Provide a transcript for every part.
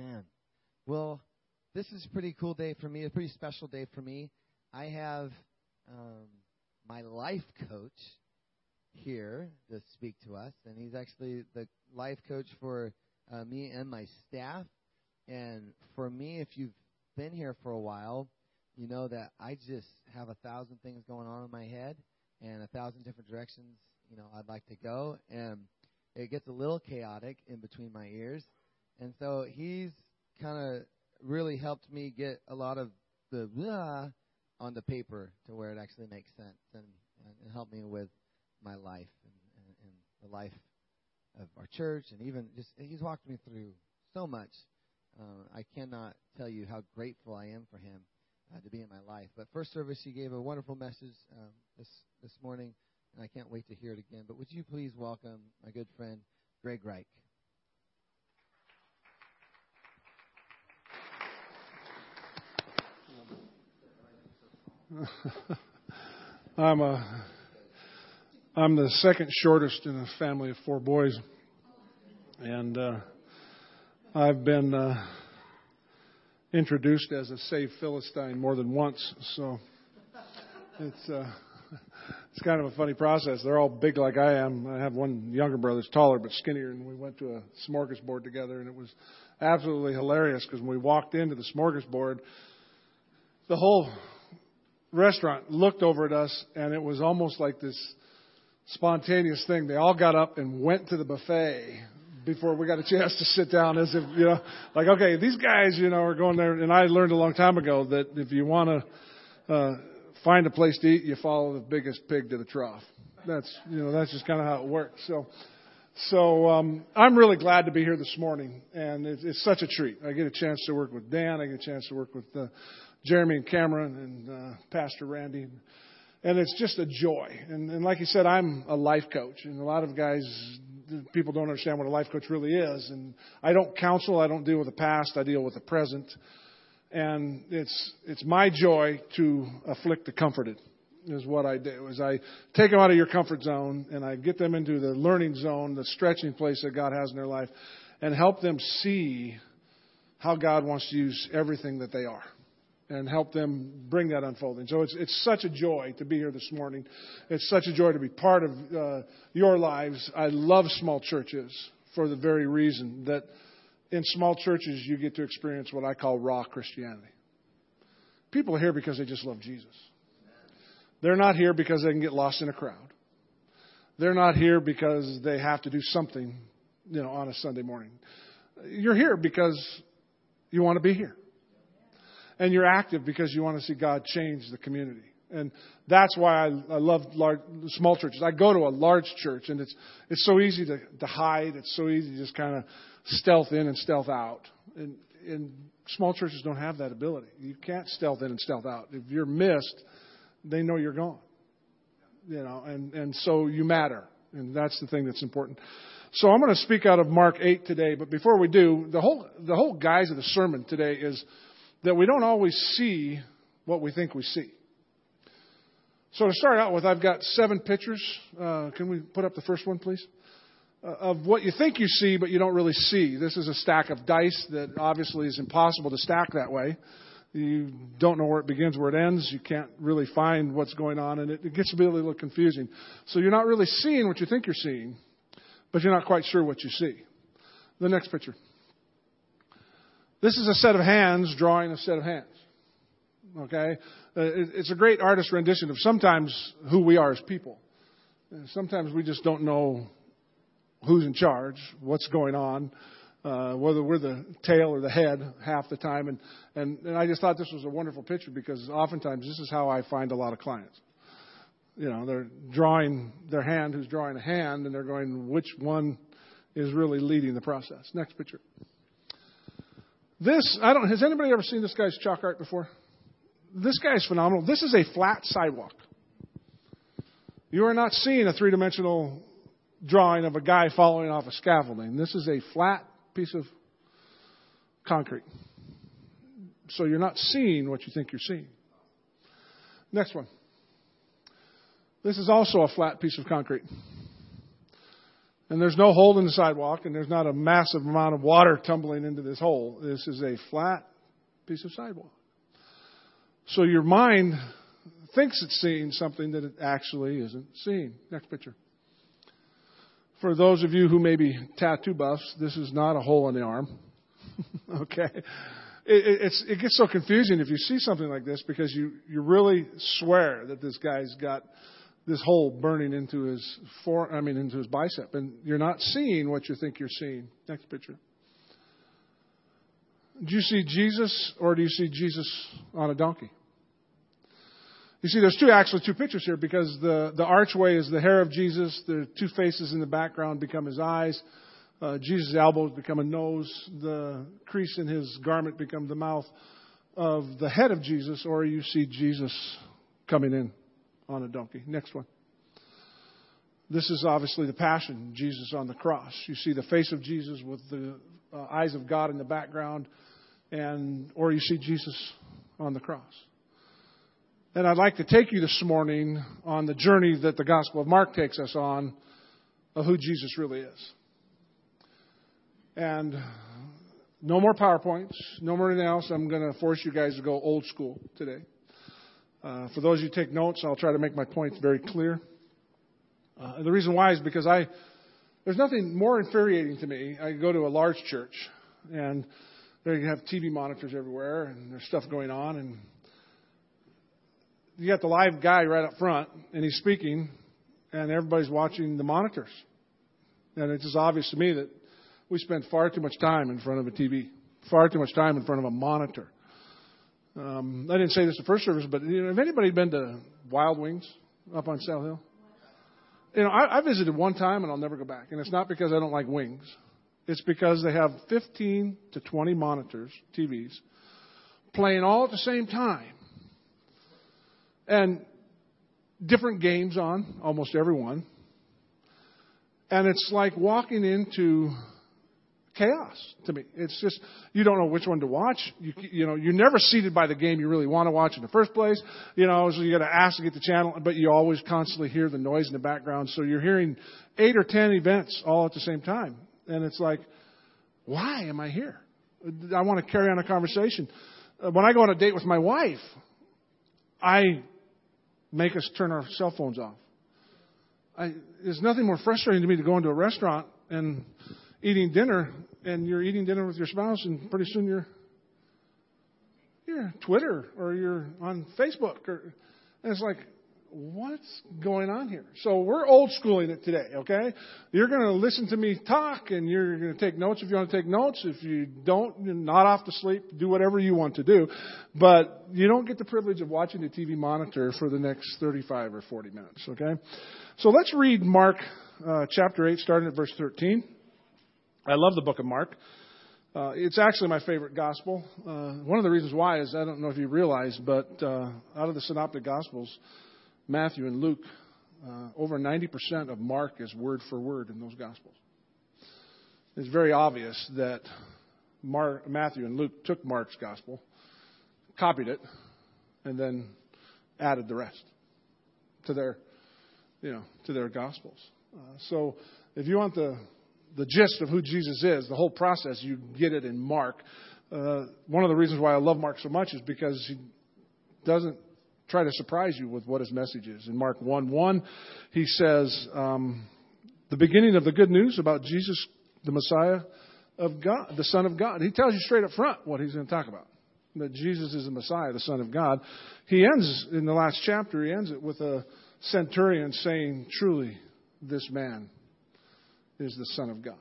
Amen. Well, this is a pretty cool day for me, a pretty special day for me. I have um, my life coach here to speak to us, and he's actually the life coach for uh, me and my staff. And for me, if you've been here for a while, you know that I just have a thousand things going on in my head and a thousand different directions, you know, I'd like to go. And it gets a little chaotic in between my ears. And so he's kind of really helped me get a lot of the blah on the paper to where it actually makes sense and, and help me with my life and, and, and the life of our church and even just he's walked me through so much. Uh, I cannot tell you how grateful I am for him uh, to be in my life. But first service, he gave a wonderful message um, this this morning, and I can't wait to hear it again. But would you please welcome my good friend Greg Reich? I'm a I'm the second shortest in a family of four boys, and uh, I've been uh, introduced as a saved Philistine more than once. So it's uh, it's kind of a funny process. They're all big like I am. I have one younger brother that's taller but skinnier, and we went to a smorgasbord together, and it was absolutely hilarious because when we walked into the smorgasbord, the whole restaurant looked over at us, and it was almost like this spontaneous thing. They all got up and went to the buffet before we got a chance to sit down as if, you know, like, okay, these guys, you know, are going there. And I learned a long time ago that if you want to, uh, find a place to eat, you follow the biggest pig to the trough. That's, you know, that's just kind of how it works. So, so, um, I'm really glad to be here this morning and it's, it's such a treat. I get a chance to work with Dan. I get a chance to work with, uh, Jeremy and Cameron and, uh, Pastor Randy and it's just a joy. And, and like you said, I'm a life coach, and a lot of guys, people don't understand what a life coach really is. And I don't counsel, I don't deal with the past, I deal with the present. And it's it's my joy to afflict the comforted is what I do. Is I take them out of your comfort zone and I get them into the learning zone, the stretching place that God has in their life, and help them see how God wants to use everything that they are and help them bring that unfolding. So it's, it's such a joy to be here this morning. It's such a joy to be part of uh, your lives. I love small churches for the very reason that in small churches you get to experience what I call raw Christianity. People are here because they just love Jesus. They're not here because they can get lost in a crowd. They're not here because they have to do something, you know, on a Sunday morning. You're here because you want to be here and you're active because you want to see God change the community. And that's why I, I love large, small churches. I go to a large church, and it's it's so easy to, to hide. It's so easy to just kind of stealth in and stealth out. And, and small churches don't have that ability. You can't stealth in and stealth out. If you're missed, they know you're gone. You know, and and so you matter, and that's the thing that's important. So I'm going to speak out of Mark 8 today. But before we do, the whole the whole guise of the sermon today is that we don't always see what we think we see. So to start out with, I've got seven pictures. Uh, can we put up the first one, please? Uh, of what you think you see, but you don't really see. This is a stack of dice that obviously is impossible to stack that way. You don't know where it begins, where it ends. You can't really find what's going on, and it, it gets to be a little confusing. So you're not really seeing what you think you're seeing, but you're not quite sure what you see. The next picture. This is a set of hands drawing a set of hands. Okay? Uh, it's a great artist rendition of sometimes who we are as people. Sometimes we just don't know who's in charge, what's going on, uh, whether we're the tail or the head half the time. And, and, and I just thought this was a wonderful picture because oftentimes this is how I find a lot of clients. You know, they're drawing their hand, who's drawing a hand, and they're going, which one is really leading the process? Next picture. This, I don't, has anybody ever seen this guy's chalk art before? This guy is phenomenal. This is a flat sidewalk. You are not seeing a three dimensional drawing of a guy following off a scaffolding. This is a flat piece of concrete. So you're not seeing what you think you're seeing. Next one. This is also a flat piece of concrete. And there's no hole in the sidewalk, and there's not a massive amount of water tumbling into this hole. This is a flat piece of sidewalk. So your mind thinks it's seeing something that it actually isn't seeing. Next picture. For those of you who may be tattoo buffs, this is not a hole in the arm. okay? It, it gets so confusing if you see something like this because you, you really swear that this guy's got this hole burning into his fore, I mean into his bicep, and you're not seeing what you think you're seeing. Next picture. Do you see Jesus or do you see Jesus on a donkey? You see, there's two actually two pictures here because the the archway is the hair of Jesus. The two faces in the background become his eyes. Uh, Jesus' elbows become a nose. The crease in his garment become the mouth of the head of Jesus, or you see Jesus coming in on a donkey. Next one. This is obviously the passion, Jesus on the cross. You see the face of Jesus with the uh, eyes of God in the background, and or you see Jesus on the cross. And I'd like to take you this morning on the journey that the Gospel of Mark takes us on of who Jesus really is. And no more PowerPoints, no more anything else. I'm going to force you guys to go old school today. Uh, for those of you who take notes, I'll try to make my points very clear. Uh, the reason why is because I, there's nothing more infuriating to me. I go to a large church, and they have TV monitors everywhere, and there's stuff going on, and you got the live guy right up front, and he's speaking, and everybody's watching the monitors. And it's just obvious to me that we spend far too much time in front of a TV, far too much time in front of a monitor. Um, I didn't say this the first service, but you know, have anybody been to Wild Wings up on South Hill? You know, I, I visited one time and I'll never go back. And it's not because I don't like wings. It's because they have 15 to 20 monitors, TVs, playing all at the same time. And different games on, almost every one. And it's like walking into chaos to me. It's just you don't know which one to watch. You you know you're never seated by the game you really want to watch in the first place. You know, so you got to ask to get the channel, but you always constantly hear the noise in the background. So you're hearing eight or ten events all at the same time, and it's like, why am I here? I want to carry on a conversation. Uh, when I go on a date with my wife, I make us turn our cell phones off. I, there's nothing more frustrating to me to go into a restaurant and eating dinner and you're eating dinner with your spouse, and pretty soon you're you're Twitter or you're on Facebook, or and it's like, what's going on here? So we're old schooling it today, okay? You're going to listen to me talk, and you're going to take notes if you want to take notes. If you don't, you're not off to sleep. Do whatever you want to do, but you don't get the privilege of watching the TV monitor for the next 35 or 40 minutes, okay? So let's read Mark uh, chapter 8, starting at verse 13. I love the book of Mark. Uh, it's actually my favorite gospel. Uh, one of the reasons why is I don't know if you realize, but uh, out of the synoptic gospels, Matthew and Luke, uh, over 90% of Mark is word for word in those gospels. It's very obvious that Mark, Matthew and Luke took Mark's gospel, copied it, and then added the rest to their, you know, to their gospels. Uh, so if you want the the gist of who Jesus is, the whole process, you get it in Mark. Uh, one of the reasons why I love Mark so much is because he doesn't try to surprise you with what his message is. In Mark 1 1, he says, um, the beginning of the good news about Jesus, the Messiah of God, the Son of God. He tells you straight up front what he's going to talk about. That Jesus is the Messiah, the Son of God. He ends, in the last chapter, he ends it with a centurion saying, Truly, this man is the Son of God.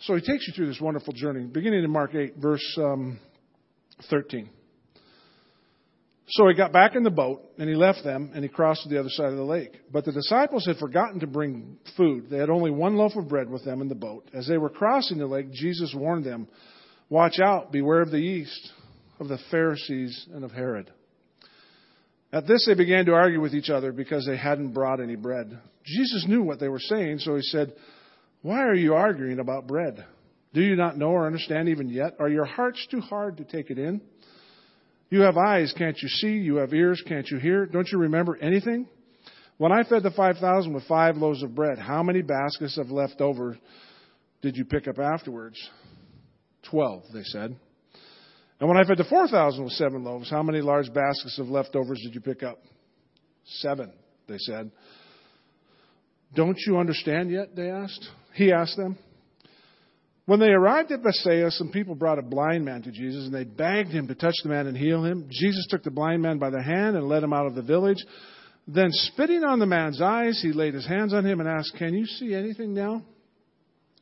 So he takes you through this wonderful journey, beginning in Mark 8, verse um, 13. So he got back in the boat and he left them and he crossed to the other side of the lake. But the disciples had forgotten to bring food. They had only one loaf of bread with them in the boat. As they were crossing the lake, Jesus warned them, Watch out, beware of the yeast, of the Pharisees and of Herod. At this, they began to argue with each other because they hadn't brought any bread. Jesus knew what they were saying, so he said, Why are you arguing about bread? Do you not know or understand even yet? Are your hearts too hard to take it in? You have eyes, can't you see? You have ears, can't you hear? Don't you remember anything? When I fed the 5,000 with five loaves of bread, how many baskets of leftover did you pick up afterwards? Twelve, they said. And when I fed the 4,000 with seven loaves, how many large baskets of leftovers did you pick up? Seven, they said. Don't you understand yet? They asked. He asked them. When they arrived at Bethsaida, some people brought a blind man to Jesus, and they begged him to touch the man and heal him. Jesus took the blind man by the hand and led him out of the village. Then, spitting on the man's eyes, he laid his hands on him and asked, Can you see anything now?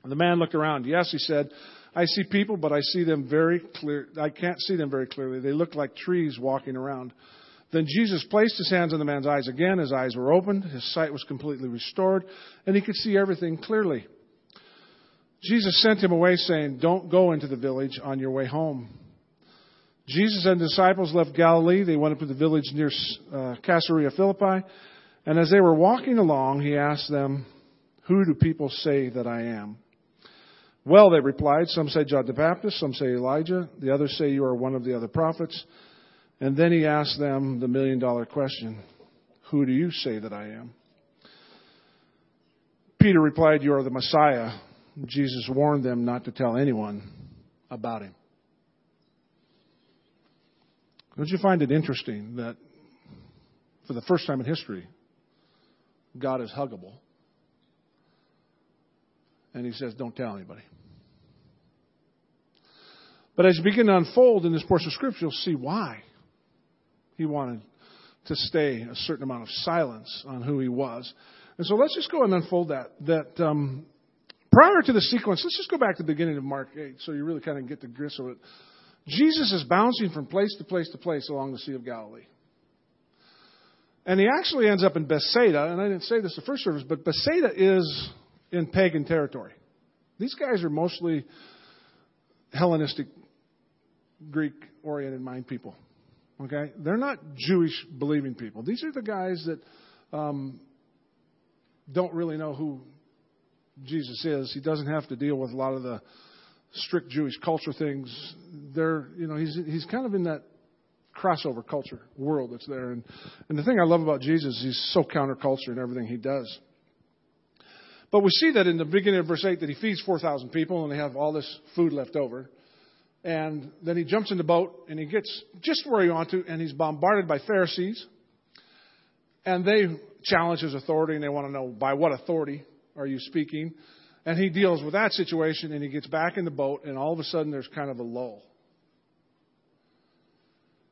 And the man looked around. Yes, he said, I see people, but I see them very clear. I can't see them very clearly. They look like trees walking around. Then Jesus placed his hands on the man's eyes again. His eyes were opened. His sight was completely restored, and he could see everything clearly. Jesus sent him away, saying, Don't go into the village on your way home. Jesus and disciples left Galilee. They went up to the village near uh, Caesarea Philippi. And as they were walking along, he asked them, Who do people say that I am? Well, they replied, Some say John the Baptist, some say Elijah, the others say you are one of the other prophets. And then he asked them the million dollar question Who do you say that I am? Peter replied, You are the Messiah. Jesus warned them not to tell anyone about him. Don't you find it interesting that for the first time in history, God is huggable? And he says, Don't tell anybody. But as you begin to unfold in this portion of Scripture, you'll see why he wanted to stay a certain amount of silence on who he was. And so let's just go and unfold that. That um, prior to the sequence, let's just go back to the beginning of Mark 8 so you really kind of get the grist of it. Jesus is bouncing from place to place to place along the Sea of Galilee. And he actually ends up in Bethsaida, and I didn't say this the first service, but Bethsaida is in pagan territory. These guys are mostly Hellenistic, Greek oriented mind people. Okay? They're not Jewish believing people. These are the guys that um, don't really know who Jesus is. He doesn't have to deal with a lot of the strict Jewish culture things. They're, you know, he's he's kind of in that crossover culture world that's there. And and the thing I love about Jesus, he's so counterculture in everything he does. But we see that in the beginning of verse 8 that he feeds 4,000 people and they have all this food left over. And then he jumps in the boat and he gets just where he wants to and he's bombarded by Pharisees. And they challenge his authority and they want to know by what authority are you speaking? And he deals with that situation and he gets back in the boat and all of a sudden there's kind of a lull.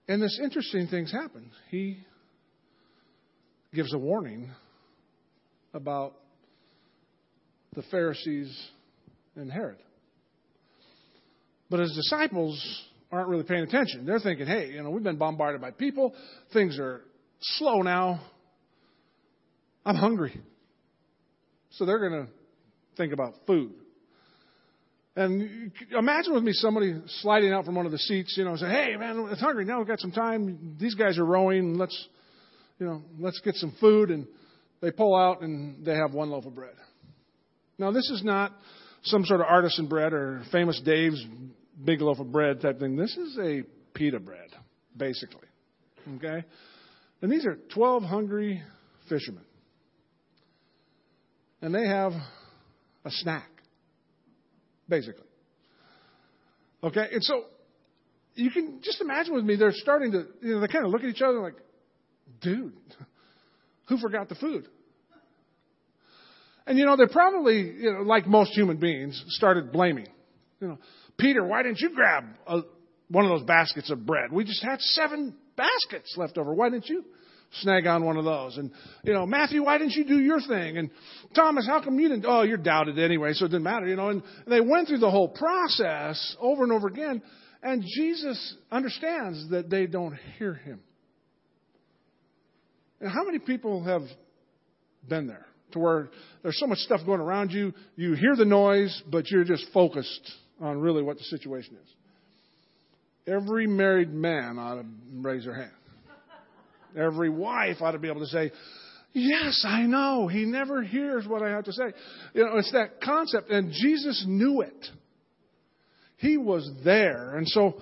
And this interesting things happen. He gives a warning about the Pharisees and Herod. But his disciples aren't really paying attention. They're thinking, hey, you know, we've been bombarded by people. Things are slow now. I'm hungry. So they're going to think about food. And imagine with me somebody sliding out from one of the seats, you know, say, "Hey, man, it's hungry. Now we've got some time. These guys are rowing. Let's, you know, let's get some food." And they pull out and they have one loaf of bread. Now, this is not some sort of artisan bread or famous Dave's big loaf of bread type thing. This is a pita bread, basically. Okay? And these are 12 hungry fishermen. And they have a snack, basically. Okay? And so you can just imagine with me, they're starting to, you know, they kind of look at each other like, dude, who forgot the food? And you know, they probably, you know, like most human beings, started blaming. You know, Peter, why didn't you grab a, one of those baskets of bread? We just had seven baskets left over. Why didn't you snag on one of those? And, you know, Matthew, why didn't you do your thing? And Thomas, how come you didn't? Oh, you're doubted anyway, so it didn't matter, you know. And, and they went through the whole process over and over again. And Jesus understands that they don't hear him. And how many people have been there to where there's so much stuff going around you, you hear the noise, but you're just focused on really what the situation is. Every married man ought to raise their hand. Every wife ought to be able to say, Yes, I know. He never hears what I have to say. You know, it's that concept, and Jesus knew it. He was there. And so,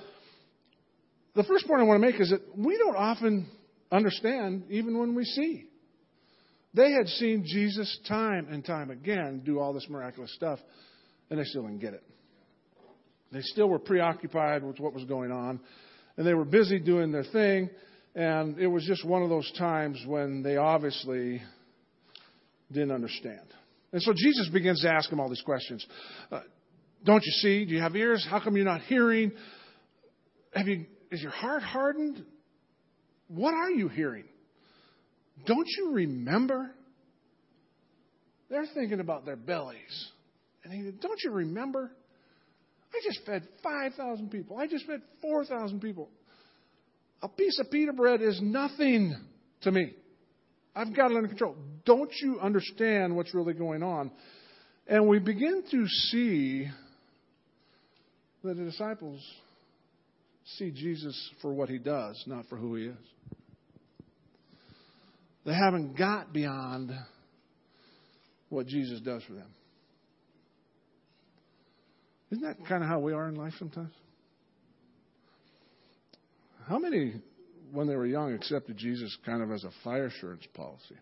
the first point I want to make is that we don't often understand even when we see. They had seen Jesus time and time again do all this miraculous stuff, and they still didn't get it. They still were preoccupied with what was going on, and they were busy doing their thing, and it was just one of those times when they obviously didn't understand. And so Jesus begins to ask them all these questions. Uh, don't you see? Do you have ears? How come you're not hearing? Have you, is your heart hardened? What are you hearing? Don't you remember? They're thinking about their bellies. And he said, Don't you remember? I just fed 5,000 people. I just fed 4,000 people. A piece of pita bread is nothing to me. I've got it under control. Don't you understand what's really going on? And we begin to see that the disciples see Jesus for what he does, not for who he is. They haven't got beyond what Jesus does for them. Isn't that kind of how we are in life sometimes? How many, when they were young, accepted Jesus kind of as a fire insurance policy?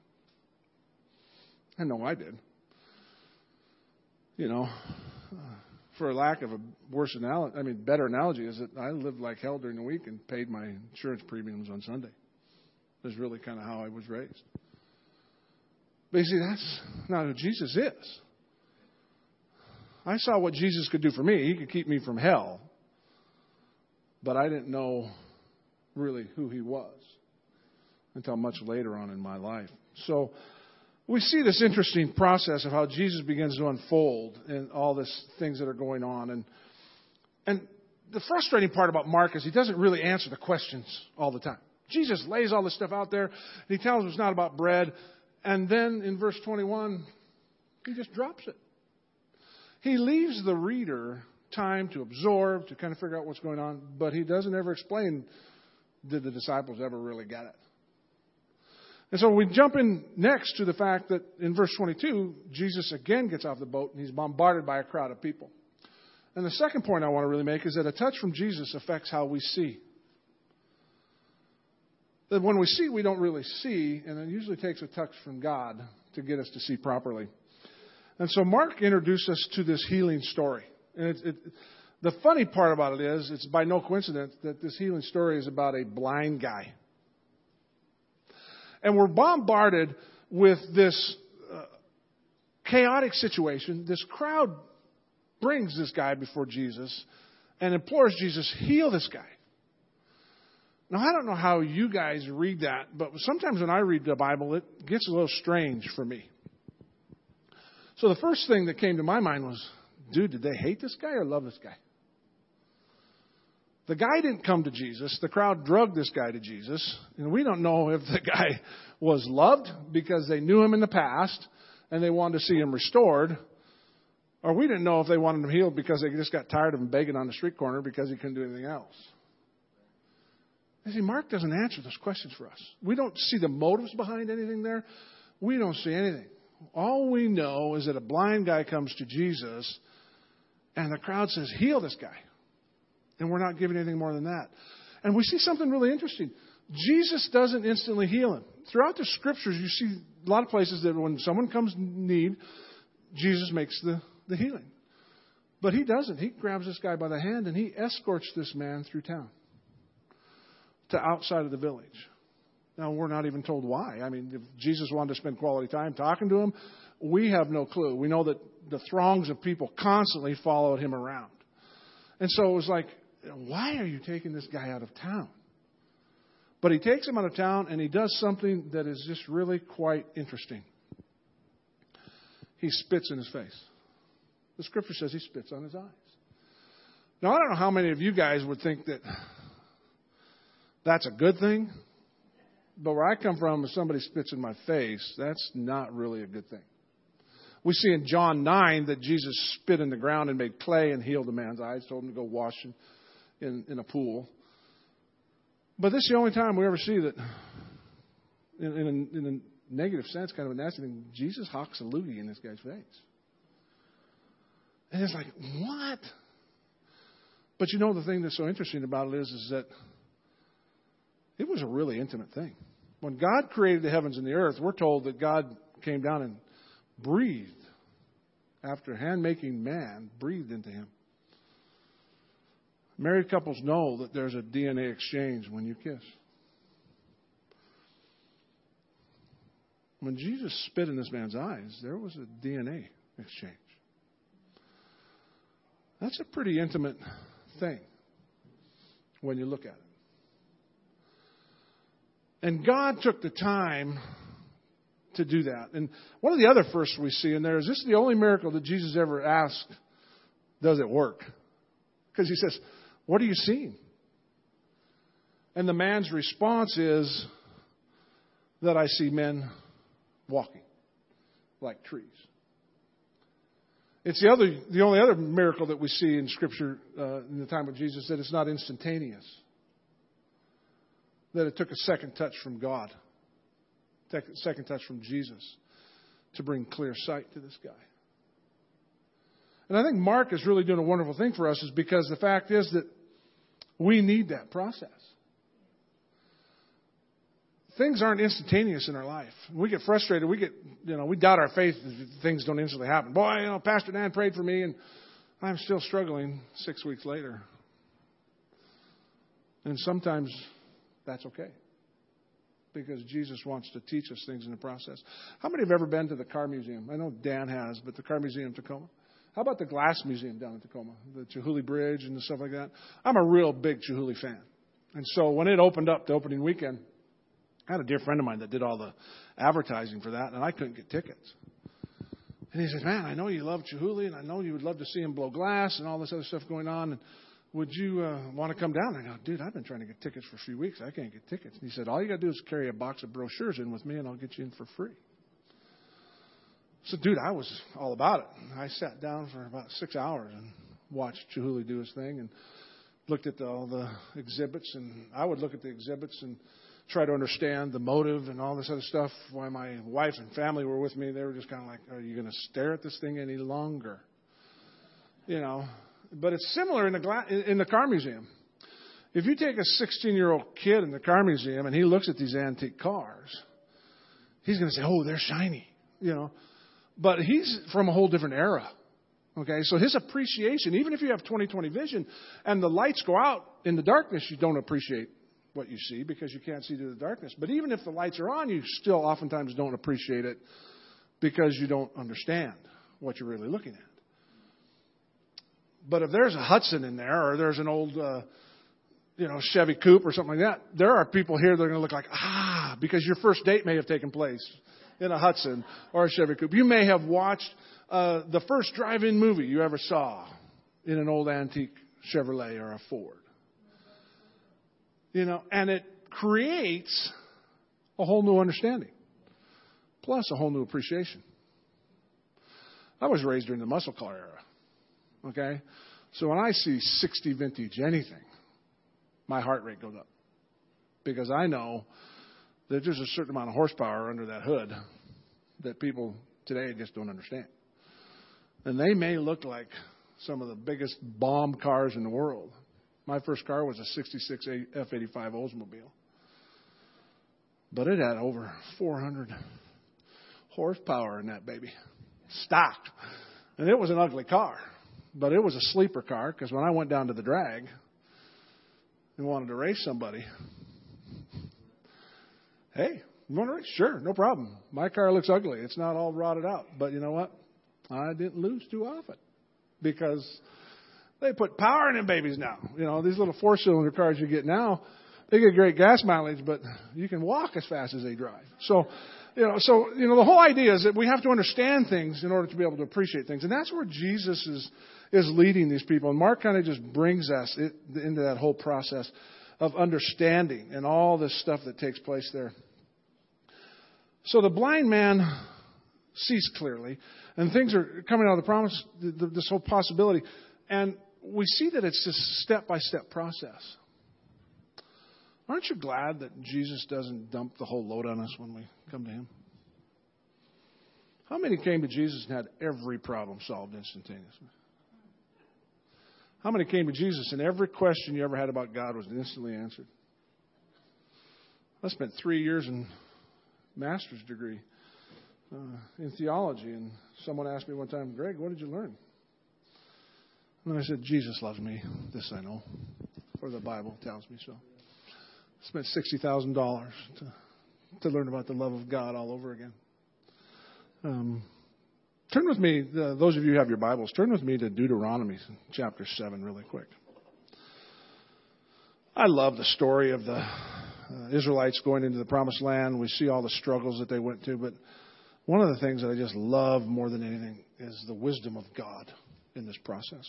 I know I did. You know, for lack of a worse analogy, I mean, better analogy is that I lived like hell during the week and paid my insurance premiums on Sunday. That's really kind of how I was raised. But you see, that's not who Jesus is. I saw what Jesus could do for me. He could keep me from hell. But I didn't know really who he was until much later on in my life. So we see this interesting process of how Jesus begins to unfold and all these things that are going on. And, and the frustrating part about Mark is he doesn't really answer the questions all the time. Jesus lays all this stuff out there, and he tells us it's not about bread. And then in verse 21, he just drops it. He leaves the reader time to absorb, to kind of figure out what's going on, but he doesn't ever explain did the disciples ever really get it. And so we jump in next to the fact that in verse 22, Jesus again gets off the boat and he's bombarded by a crowd of people. And the second point I want to really make is that a touch from Jesus affects how we see that when we see, we don't really see, and it usually takes a touch from God to get us to see properly. And so Mark introduced us to this healing story. And it, it, the funny part about it is, it's by no coincidence that this healing story is about a blind guy. And we're bombarded with this uh, chaotic situation. This crowd brings this guy before Jesus and implores Jesus, heal this guy. Now, I don't know how you guys read that, but sometimes when I read the Bible, it gets a little strange for me. So the first thing that came to my mind was, dude, did they hate this guy or love this guy? The guy didn't come to Jesus. The crowd drugged this guy to Jesus. And we don't know if the guy was loved because they knew him in the past and they wanted to see him restored. Or we didn't know if they wanted him healed because they just got tired of him begging on the street corner because he couldn't do anything else. You see, Mark doesn't answer those questions for us. We don't see the motives behind anything there. We don't see anything. All we know is that a blind guy comes to Jesus and the crowd says, Heal this guy. And we're not giving anything more than that. And we see something really interesting. Jesus doesn't instantly heal him. Throughout the scriptures, you see a lot of places that when someone comes in need, Jesus makes the, the healing. But he doesn't. He grabs this guy by the hand and he escorts this man through town to outside of the village. Now, we're not even told why. I mean, if Jesus wanted to spend quality time talking to him, we have no clue. We know that the throngs of people constantly followed him around. And so it was like, why are you taking this guy out of town? But he takes him out of town and he does something that is just really quite interesting. He spits in his face. The scripture says he spits on his eyes. Now, I don't know how many of you guys would think that that's a good thing. But where I come from, if somebody spits in my face, that's not really a good thing. We see in John 9 that Jesus spit in the ground and made clay and healed the man's eyes, told him to go wash in, in, in a pool. But this is the only time we ever see that, in, in, a, in a negative sense, kind of a nasty thing, Jesus hawks a loogie in this guy's face. And it's like, what? But you know the thing that's so interesting about it is, is that it was a really intimate thing. When God created the heavens and the earth, we're told that God came down and breathed, after hand making man, breathed into him. Married couples know that there's a DNA exchange when you kiss. When Jesus spit in this man's eyes, there was a DNA exchange. That's a pretty intimate thing when you look at it. And God took the time to do that. And one of the other firsts we see in there is this is the only miracle that Jesus ever asked, does it work? Because he says, What are you seeing? And the man's response is that I see men walking like trees. It's the other, the only other miracle that we see in Scripture uh, in the time of Jesus that it's not instantaneous. That it took a second touch from God, second touch from Jesus, to bring clear sight to this guy. And I think Mark is really doing a wonderful thing for us, is because the fact is that we need that process things aren't instantaneous in our life. We get frustrated. We get, you know, we doubt our faith things don't instantly happen. Boy, you know, Pastor Dan prayed for me and I'm still struggling six weeks later. And sometimes that's okay. Because Jesus wants to teach us things in the process. How many have ever been to the car museum? I know Dan has, but the car museum in Tacoma. How about the glass museum down in Tacoma? The Chihuly Bridge and stuff like that. I'm a real big Chihuly fan. And so when it opened up the opening weekend, I had a dear friend of mine that did all the advertising for that, and I couldn't get tickets. And he says, Man, I know you love Chihuly, and I know you would love to see him blow glass and all this other stuff going on. And would you uh, want to come down? I go, Dude, I've been trying to get tickets for a few weeks. I can't get tickets. And he said, All you got to do is carry a box of brochures in with me, and I'll get you in for free. So, dude, I was all about it. I sat down for about six hours and watched Chihuly do his thing and looked at the, all the exhibits. And I would look at the exhibits and try to understand the motive and all this other stuff. Why my wife and family were with me, they were just kind of like, "Are you going to stare at this thing any longer?" You know. But it's similar in the gla- in the car museum. If you take a 16 year old kid in the car museum and he looks at these antique cars, he's going to say, "Oh, they're shiny," you know. But he's from a whole different era. Okay, so his appreciation, even if you have 20/20 vision and the lights go out in the darkness, you don't appreciate what you see because you can't see through the darkness. But even if the lights are on, you still oftentimes don't appreciate it because you don't understand what you're really looking at. But if there's a Hudson in there or there's an old, uh, you know, Chevy Coupe or something like that, there are people here that are going to look like, ah, because your first date may have taken place in a Hudson or a Chevy Coupe. You may have watched uh, the first drive-in movie you ever saw in an old antique Chevrolet or a Ford. You know, and it creates a whole new understanding, plus a whole new appreciation. I was raised during the muscle car era. Okay? So when I see 60 vintage anything, my heart rate goes up. Because I know that there's a certain amount of horsepower under that hood that people today just don't understand. And they may look like some of the biggest bomb cars in the world. My first car was a 66 F 85 Oldsmobile. But it had over 400 horsepower in that baby. Stock. And it was an ugly car. But it was a sleeper car because when I went down to the drag and wanted to race somebody, hey, you want to race? Sure, no problem. My car looks ugly. It's not all rotted out. But you know what? I didn't lose too often because they put power in them babies now. You know, these little four cylinder cars you get now, they get great gas mileage, but you can walk as fast as they drive. So, you know, so, you know, the whole idea is that we have to understand things in order to be able to appreciate things. And that's where Jesus is, is leading these people. And Mark kind of just brings us it, into that whole process of understanding and all this stuff that takes place there. So the blind man sees clearly, and things are coming out of the promise, this whole possibility. And we see that it's this step by step process. Aren't you glad that Jesus doesn't dump the whole load on us when we come to Him? How many came to Jesus and had every problem solved instantaneously? How many came to Jesus and every question you ever had about God was instantly answered? I spent three years in master's degree uh, in theology, and someone asked me one time, Greg, what did you learn? And I said, Jesus loves me. This I know, or the Bible tells me so. Spent sixty thousand dollars to to learn about the love of God all over again. Um, turn with me, uh, those of you who have your Bibles, turn with me to Deuteronomy chapter 7 really quick. I love the story of the uh, Israelites going into the promised land. We see all the struggles that they went through, but one of the things that I just love more than anything is the wisdom of God in this process.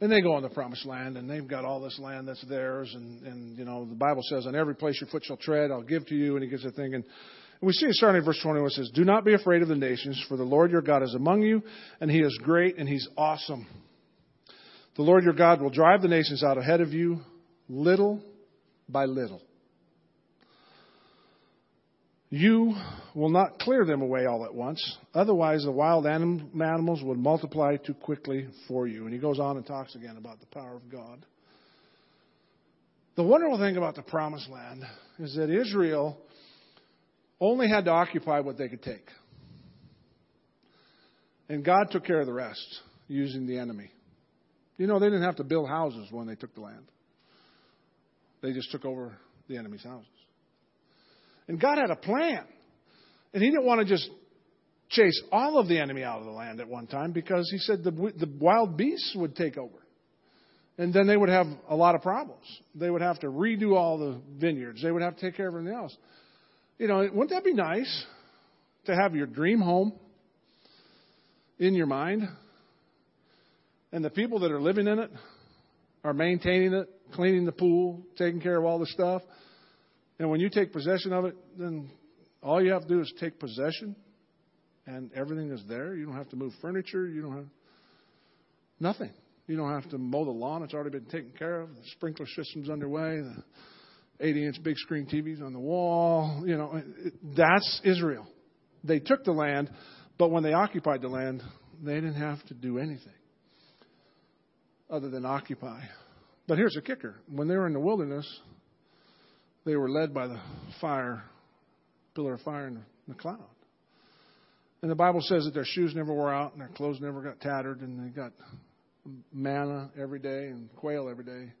And they go in the promised land, and they've got all this land that's theirs. And, and you know, the Bible says, "On every place your foot shall tread, I'll give to you." And he gives a thing. And we see it starting in verse 21. It says, "Do not be afraid of the nations, for the Lord your God is among you, and He is great and He's awesome. The Lord your God will drive the nations out ahead of you, little by little." You will not clear them away all at once. Otherwise, the wild animals would multiply too quickly for you. And he goes on and talks again about the power of God. The wonderful thing about the promised land is that Israel only had to occupy what they could take. And God took care of the rest using the enemy. You know, they didn't have to build houses when they took the land, they just took over the enemy's houses. And God had a plan. And He didn't want to just chase all of the enemy out of the land at one time because He said the, the wild beasts would take over. And then they would have a lot of problems. They would have to redo all the vineyards. They would have to take care of everything else. You know, wouldn't that be nice to have your dream home in your mind? And the people that are living in it are maintaining it, cleaning the pool, taking care of all the stuff. And when you take possession of it, then all you have to do is take possession, and everything is there. You don't have to move furniture. You don't have nothing. You don't have to mow the lawn. It's already been taken care of. The sprinkler system's underway. The 80 inch big screen TVs on the wall. You know, that's Israel. They took the land, but when they occupied the land, they didn't have to do anything other than occupy. But here's the kicker when they were in the wilderness, they were led by the fire, pillar of fire in the cloud. And the Bible says that their shoes never wore out and their clothes never got tattered and they got manna every day and quail every day.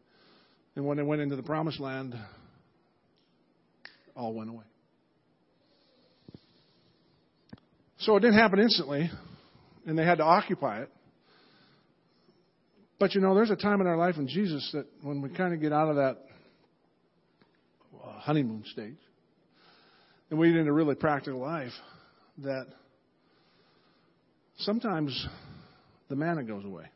And when they went into the promised land, all went away. So it didn't happen instantly, and they had to occupy it. But you know, there's a time in our life in Jesus that when we kind of get out of that honeymoon stage. And we get into really practical life that sometimes the manna goes away.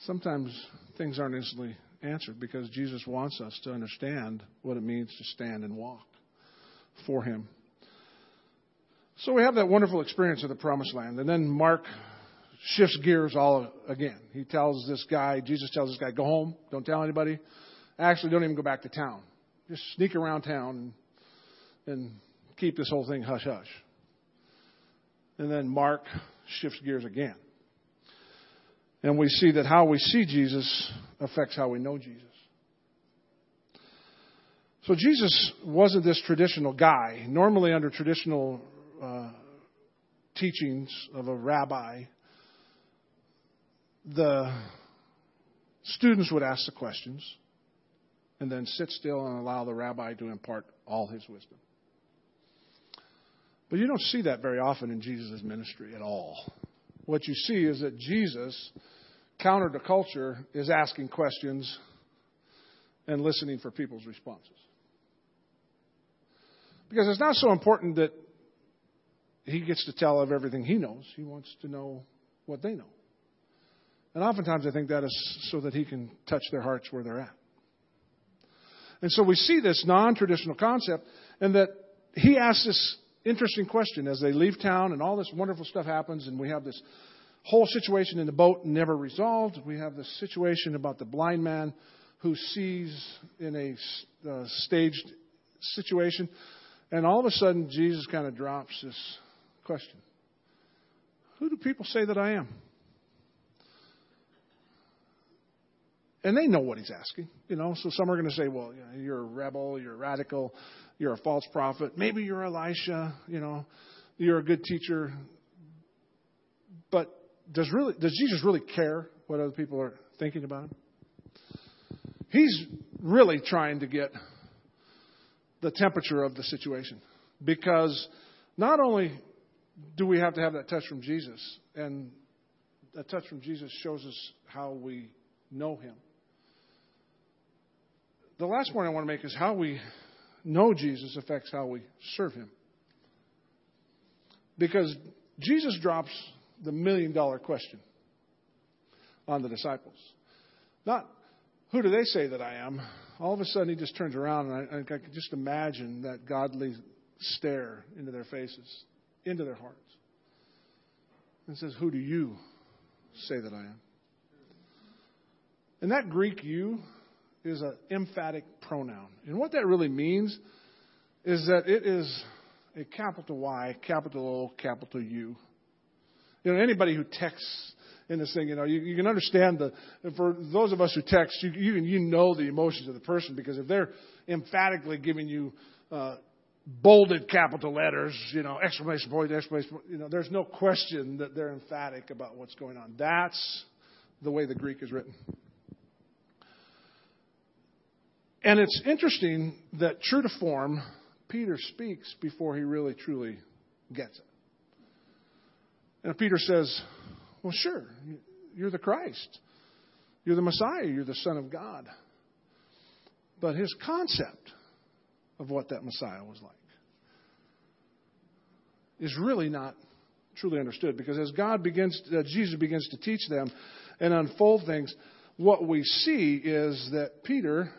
Sometimes things aren't instantly answered because Jesus wants us to understand what it means to stand and walk for Him. So we have that wonderful experience of the promised land. And then Mark shifts gears all again. He tells this guy, Jesus tells this guy, go home, don't tell anybody. Actually, don't even go back to town just sneak around town and, keep this whole thing hush hush. And then Mark shifts gears again. And we see that how we see Jesus affects how we know Jesus. So Jesus wasn't this traditional guy. Normally, under traditional uh, teachings of a rabbi, the students would ask the questions and then sit still and allow the rabbi to impart all his wisdom. But you don't see that very often in Jesus' ministry at all. What you see is that Jesus, counter to culture, is asking questions and listening for people's responses. Because it's not so important that he gets to tell of everything he knows. He wants to know what they know. And oftentimes I think that is so that he can touch their hearts where they're at. And so we see this non traditional concept, and that he asks this interesting question as they leave town, and all this wonderful stuff happens, and we have this whole situation in the boat never resolved. We have this situation about the blind man who sees in a uh, staged situation, and all of a sudden Jesus kind of drops this question Who do people say that I am? And they know what he's asking, you know. So some are going to say, well, you you're a rebel, you're a radical, you're a false prophet. Maybe you're Elisha, you know. You're a good teacher. But does really does Jesus really care what other people are thinking about him? He's really trying to get the temperature of the situation because not only do we have to have that touch from Jesus, and that touch from Jesus shows us how we know Him. The last point I want to make is how we know Jesus affects how we serve Him. Because Jesus drops the million dollar question on the disciples. Not, who do they say that I am? All of a sudden, he just turns around, and I, I can just imagine that godly stare into their faces, into their hearts, and says, Who do you say that I am? And that Greek you is an emphatic pronoun. And what that really means is that it is a capital Y, capital O, capital U. You know, anybody who texts in this thing, you know, you, you can understand the, for those of us who text, you, you, you know the emotions of the person because if they're emphatically giving you uh, bolded capital letters, you know, exclamation point, exclamation point, you know, there's no question that they're emphatic about what's going on. That's the way the Greek is written. And it's interesting that true to form, Peter speaks before he really truly gets it. And Peter says, Well, sure, you're the Christ. You're the Messiah. You're the Son of God. But his concept of what that Messiah was like is really not truly understood because as God begins, uh, Jesus begins to teach them and unfold things, what we see is that Peter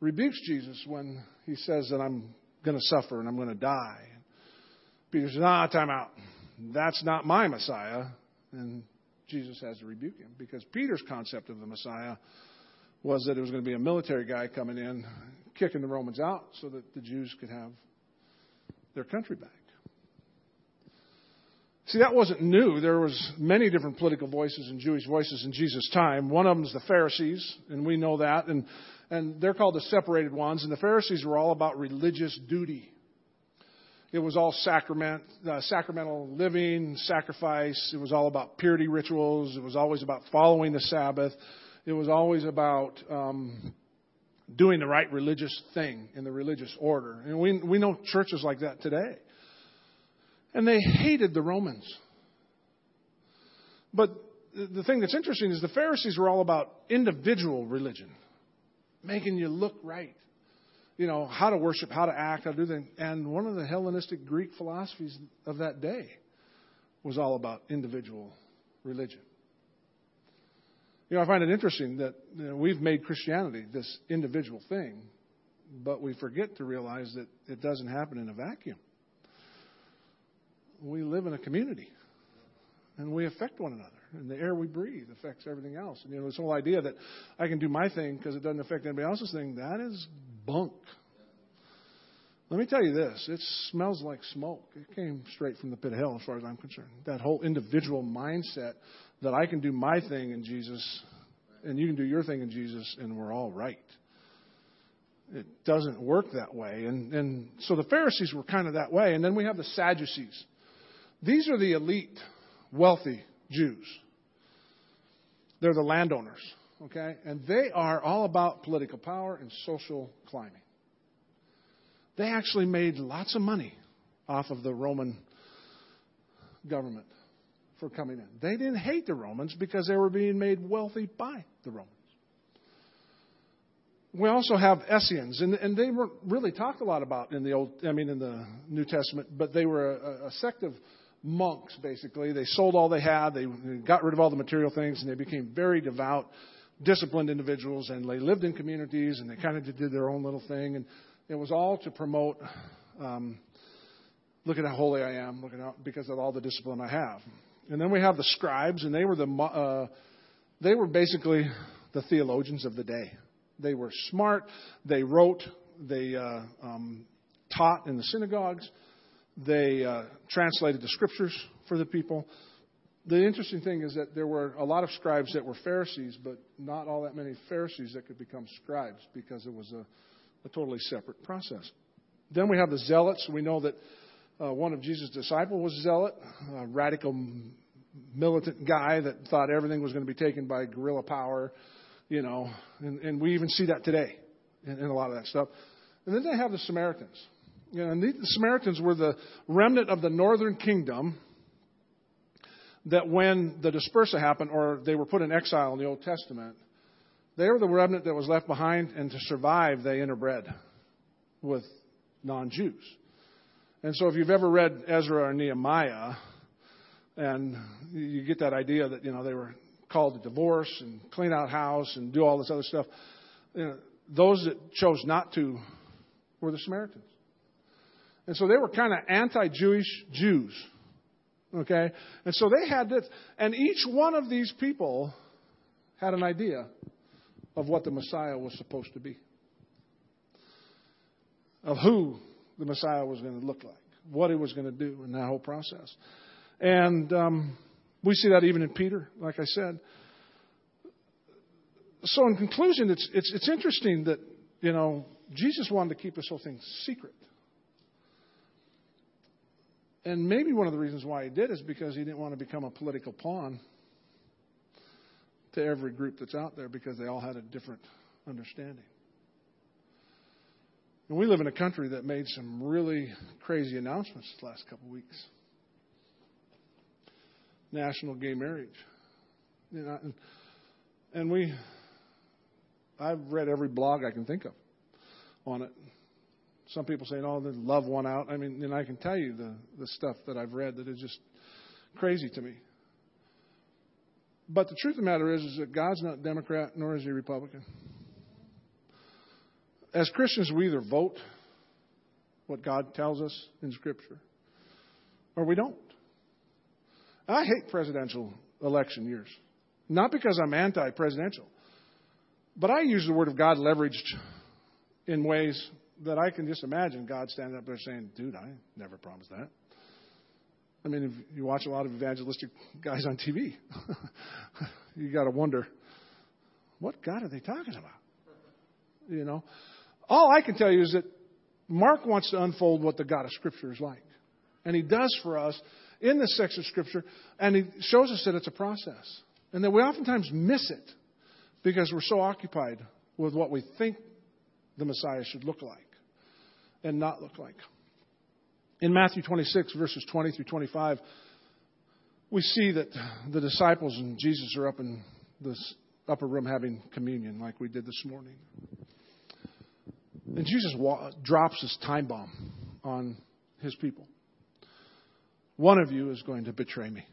rebukes Jesus when he says that I'm going to suffer and I'm going to die. Peter says, "Ah, time out. That's not my Messiah." And Jesus has to rebuke him because Peter's concept of the Messiah was that it was going to be a military guy coming in, kicking the Romans out so that the Jews could have their country back. See, that wasn't new. There was many different political voices and Jewish voices in Jesus' time. One of them is the Pharisees, and we know that. And and they're called the separated ones. And the Pharisees were all about religious duty. It was all sacrament, uh, sacramental living, sacrifice. It was all about purity rituals. It was always about following the Sabbath. It was always about um, doing the right religious thing in the religious order. And we we know churches like that today. And they hated the Romans. But the thing that's interesting is the Pharisees were all about individual religion making you look right. You know, how to worship, how to act, how to do things. And one of the Hellenistic Greek philosophies of that day was all about individual religion. You know, I find it interesting that you know, we've made Christianity this individual thing, but we forget to realize that it doesn't happen in a vacuum. We live in a community, and we affect one another and the air we breathe affects everything else. And you know, this whole idea that I can do my thing because it doesn't affect anybody else's thing, that is bunk. Let me tell you this it smells like smoke. It came straight from the pit of hell, as far as I'm concerned. That whole individual mindset that I can do my thing in Jesus and you can do your thing in Jesus and we're all right. It doesn't work that way. And, and so the Pharisees were kind of that way. And then we have the Sadducees. These are the elite, wealthy Jews. They're the landowners, okay? And they are all about political power and social climbing. They actually made lots of money off of the Roman government for coming in. They didn't hate the Romans because they were being made wealthy by the Romans. We also have Essenes, and, and they weren't really talked a lot about in the old, I mean, in the New Testament, but they were a, a sect of monks, basically. They sold all they had, they got rid of all the material things, and they became very devout, disciplined individuals, and they lived in communities, and they kind of did their own little thing. And it was all to promote um, look at how holy I am, look at how, because of all the discipline I have. And then we have the scribes, and they were the uh, they were basically the theologians of the day. They were smart. They wrote. They uh, um, taught in the synagogues. They uh, translated the scriptures for the people. the interesting thing is that there were a lot of scribes that were Pharisees, but not all that many Pharisees that could become scribes because it was a, a totally separate process. Then we have the zealots. We know that uh, one of Jesus' disciples was a zealot, a radical militant guy that thought everything was going to be taken by guerrilla power, you know, and, and we even see that today in, in a lot of that stuff. And then they have the Samaritans. And the, Samaritans were the remnant of the northern kingdom that when the dispersa happened, or they were put in exile in the Old Testament, they were the remnant that was left behind, and to survive, they interbred with non Jews. And so, if you've ever read Ezra or Nehemiah, and you get that idea that you know they were called to divorce and clean out house and do all this other stuff, you know, those that chose not to were the Samaritans. And so they were kind of anti-Jewish Jews. Okay? And so they had this, and each one of these people had an idea of what the Messiah was supposed to be, of who the Messiah was going to look like, what he was going to do in that whole process. And um, we see that even in Peter, like I said. So, in conclusion, it's, it's, it's interesting that, you know, Jesus wanted to keep this whole thing secret. And maybe one of the reasons why he did is because he didn't want to become a political pawn to every group that's out there because they all had a different understanding. And we live in a country that made some really crazy announcements the last couple of weeks. National gay marriage. You know, and, and we, I've read every blog I can think of on it. Some people say, "Oh, they love one out." I mean, and I can tell you the the stuff that I've read that is just crazy to me. But the truth of the matter is, is that God's not Democrat nor is he Republican. As Christians, we either vote what God tells us in Scripture, or we don't. I hate presidential election years, not because I'm anti-presidential, but I use the Word of God leveraged in ways that I can just imagine God standing up there saying, dude, I never promised that. I mean, if you watch a lot of evangelistic guys on TV, you got to wonder, what God are they talking about? You know, all I can tell you is that Mark wants to unfold what the God of Scripture is like. And he does for us in this section of Scripture, and he shows us that it's a process. And that we oftentimes miss it because we're so occupied with what we think the Messiah should look like and not look like. In Matthew 26, verses 20 through 25, we see that the disciples and Jesus are up in this upper room having communion like we did this morning. And Jesus wa- drops this time bomb on his people. One of you is going to betray me.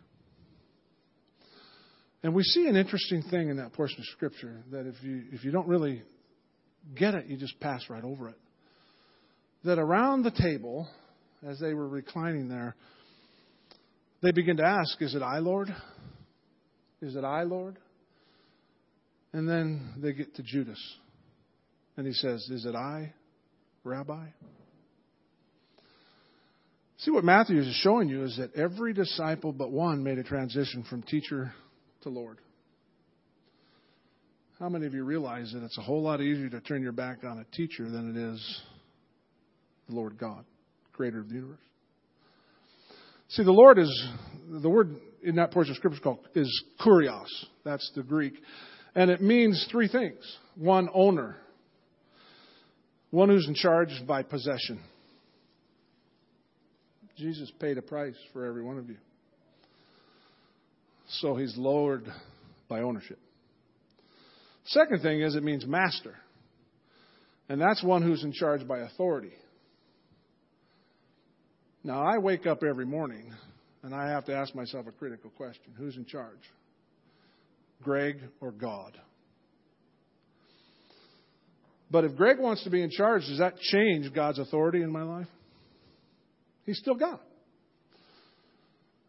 And we see an interesting thing in that portion of Scripture that if you, if you don't really get it, you just pass right over it that around the table, as they were reclining there, they begin to ask, Is it I, Lord? Is it I, Lord? And then they get to Judas. And he says, Is it I, Rabbi? See, what Matthew is showing you is that every disciple but one made a transition from teacher to Lord. How many of you realize that it's a whole lot easier to turn your back on a teacher than it is the Lord God, creator of the universe. See, the Lord is, the word in that portion of Scripture called, is kurios. That's the Greek. And it means three things. One, owner. One who's in charge by possession. Jesus paid a price for every one of you. So he's lowered by ownership. Second thing is it means master. And that's one who's in charge by authority. Now, I wake up every morning and I have to ask myself a critical question Who's in charge? Greg or God? But if Greg wants to be in charge, does that change God's authority in my life? He's still God.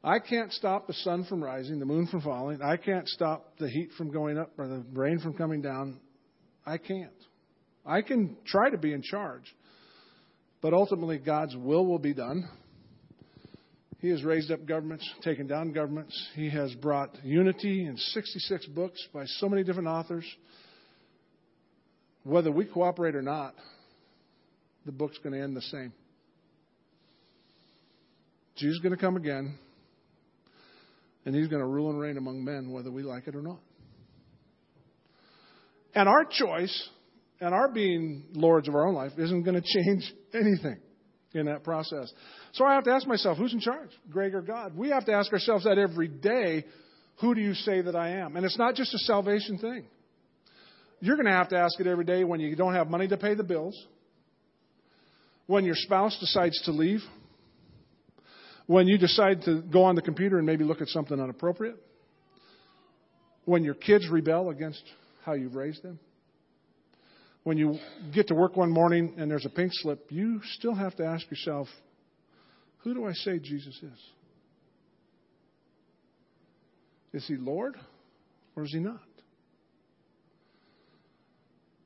I can't stop the sun from rising, the moon from falling. I can't stop the heat from going up or the rain from coming down. I can't. I can try to be in charge, but ultimately God's will will be done He has raised up governments, taken down governments. He has brought unity in 66 books by so many different authors. Whether we cooperate or not, the book's going to end the same. Jesus is going to come again, and he's going to rule and reign among men, whether we like it or not. And our choice and our being lords of our own life isn't going to change anything in that process. So I have to ask myself, who's in charge, Greg or God? We have to ask ourselves that every day. Who do you say that I am? And it's not just a salvation thing. You're going to have to ask it every day when you don't have money to pay the bills, when your spouse decides to leave, when you decide to go on the computer and maybe look at something inappropriate, when your kids rebel against how you've raised them, when you get to work one morning and there's a pink slip, you still have to ask yourself, who do I say Jesus is? Is he Lord or is he not?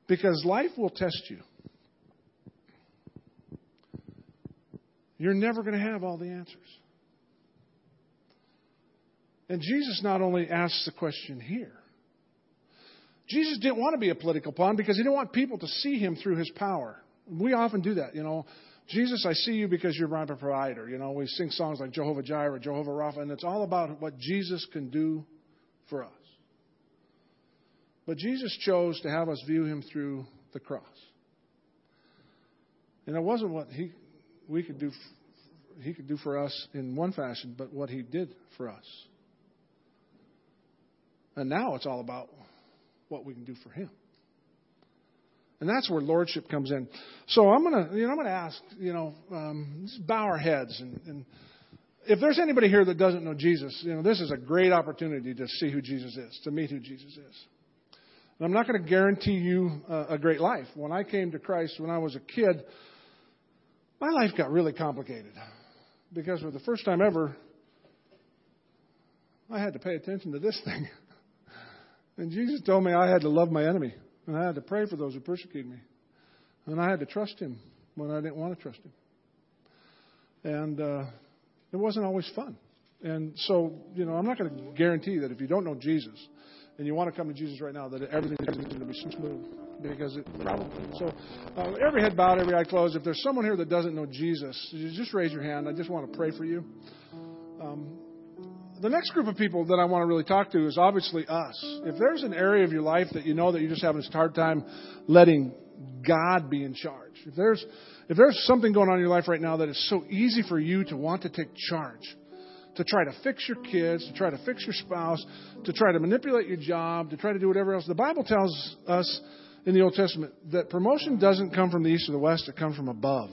Because life will test you. You're never going to have all the answers. And Jesus not only asks the question here, Jesus didn't want to be a political pawn because he didn't want people to see him through his power. We often do that, you know. Jesus, I see you because you're my provider. You know, we sing songs like Jehovah Jireh, Jehovah Rapha, and it's all about what Jesus can do for us. But Jesus chose to have us view him through the cross. And it wasn't what he we could do he could do for us in one fashion, but what he did for us. And now it's all about what we can do for him. And that's where lordship comes in. So I'm gonna, you know, I'm gonna ask, you know, um, just bow our heads, and, and if there's anybody here that doesn't know Jesus, you know, this is a great opportunity to see who Jesus is, to meet who Jesus is. And I'm not going to guarantee you a, a great life. When I came to Christ when I was a kid, my life got really complicated because for the first time ever, I had to pay attention to this thing. And Jesus told me I had to love my enemy. And I had to pray for those who persecute me. And I had to trust him when I didn't want to trust him. And uh, it wasn't always fun. And so, you know, I'm not going to guarantee that if you don't know Jesus and you want to come to Jesus right now, that everything is going to be smooth because it probably. So, uh, every head bowed, every eye closed. If there's someone here that doesn't know Jesus, just raise your hand. I just want to pray for you. Um, the next group of people that I want to really talk to is obviously us. If there's an area of your life that you know that you're just having a hard time letting God be in charge, if there's if there's something going on in your life right now that is so easy for you to want to take charge, to try to fix your kids, to try to fix your spouse, to try to manipulate your job, to try to do whatever else, the Bible tells us in the Old Testament that promotion doesn't come from the east or the west, it comes from above.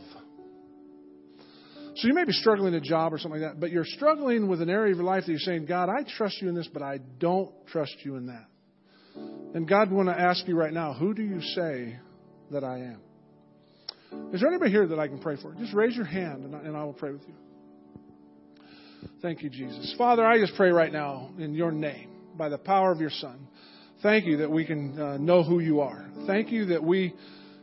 So you may be struggling a job or something like that, but you're struggling with an area of your life that you're saying, God, I trust you in this, but I don't trust you in that. And God want to ask you right now, who do you say that I am? Is there anybody here that I can pray for? Just raise your hand and I, and I will pray with you. Thank you, Jesus. Father, I just pray right now in your name, by the power of your Son. Thank you that we can uh, know who you are. Thank you that we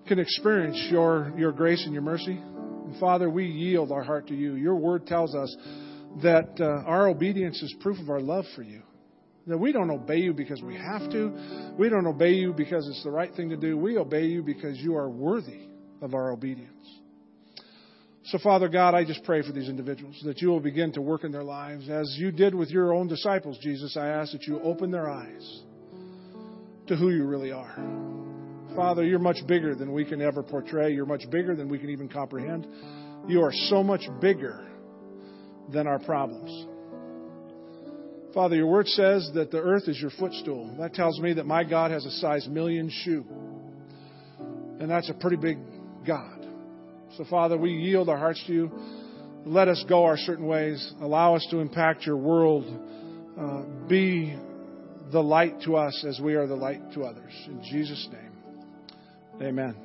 can experience your, your grace and your mercy. And Father, we yield our heart to you. Your word tells us that uh, our obedience is proof of our love for you. That we don't obey you because we have to. We don't obey you because it's the right thing to do. We obey you because you are worthy of our obedience. So, Father God, I just pray for these individuals that you will begin to work in their lives. As you did with your own disciples, Jesus, I ask that you open their eyes to who you really are. Father, you're much bigger than we can ever portray. You're much bigger than we can even comprehend. You are so much bigger than our problems. Father, your word says that the earth is your footstool. That tells me that my God has a size million shoe. And that's a pretty big God. So, Father, we yield our hearts to you. Let us go our certain ways. Allow us to impact your world. Uh, be the light to us as we are the light to others. In Jesus' name. Amen.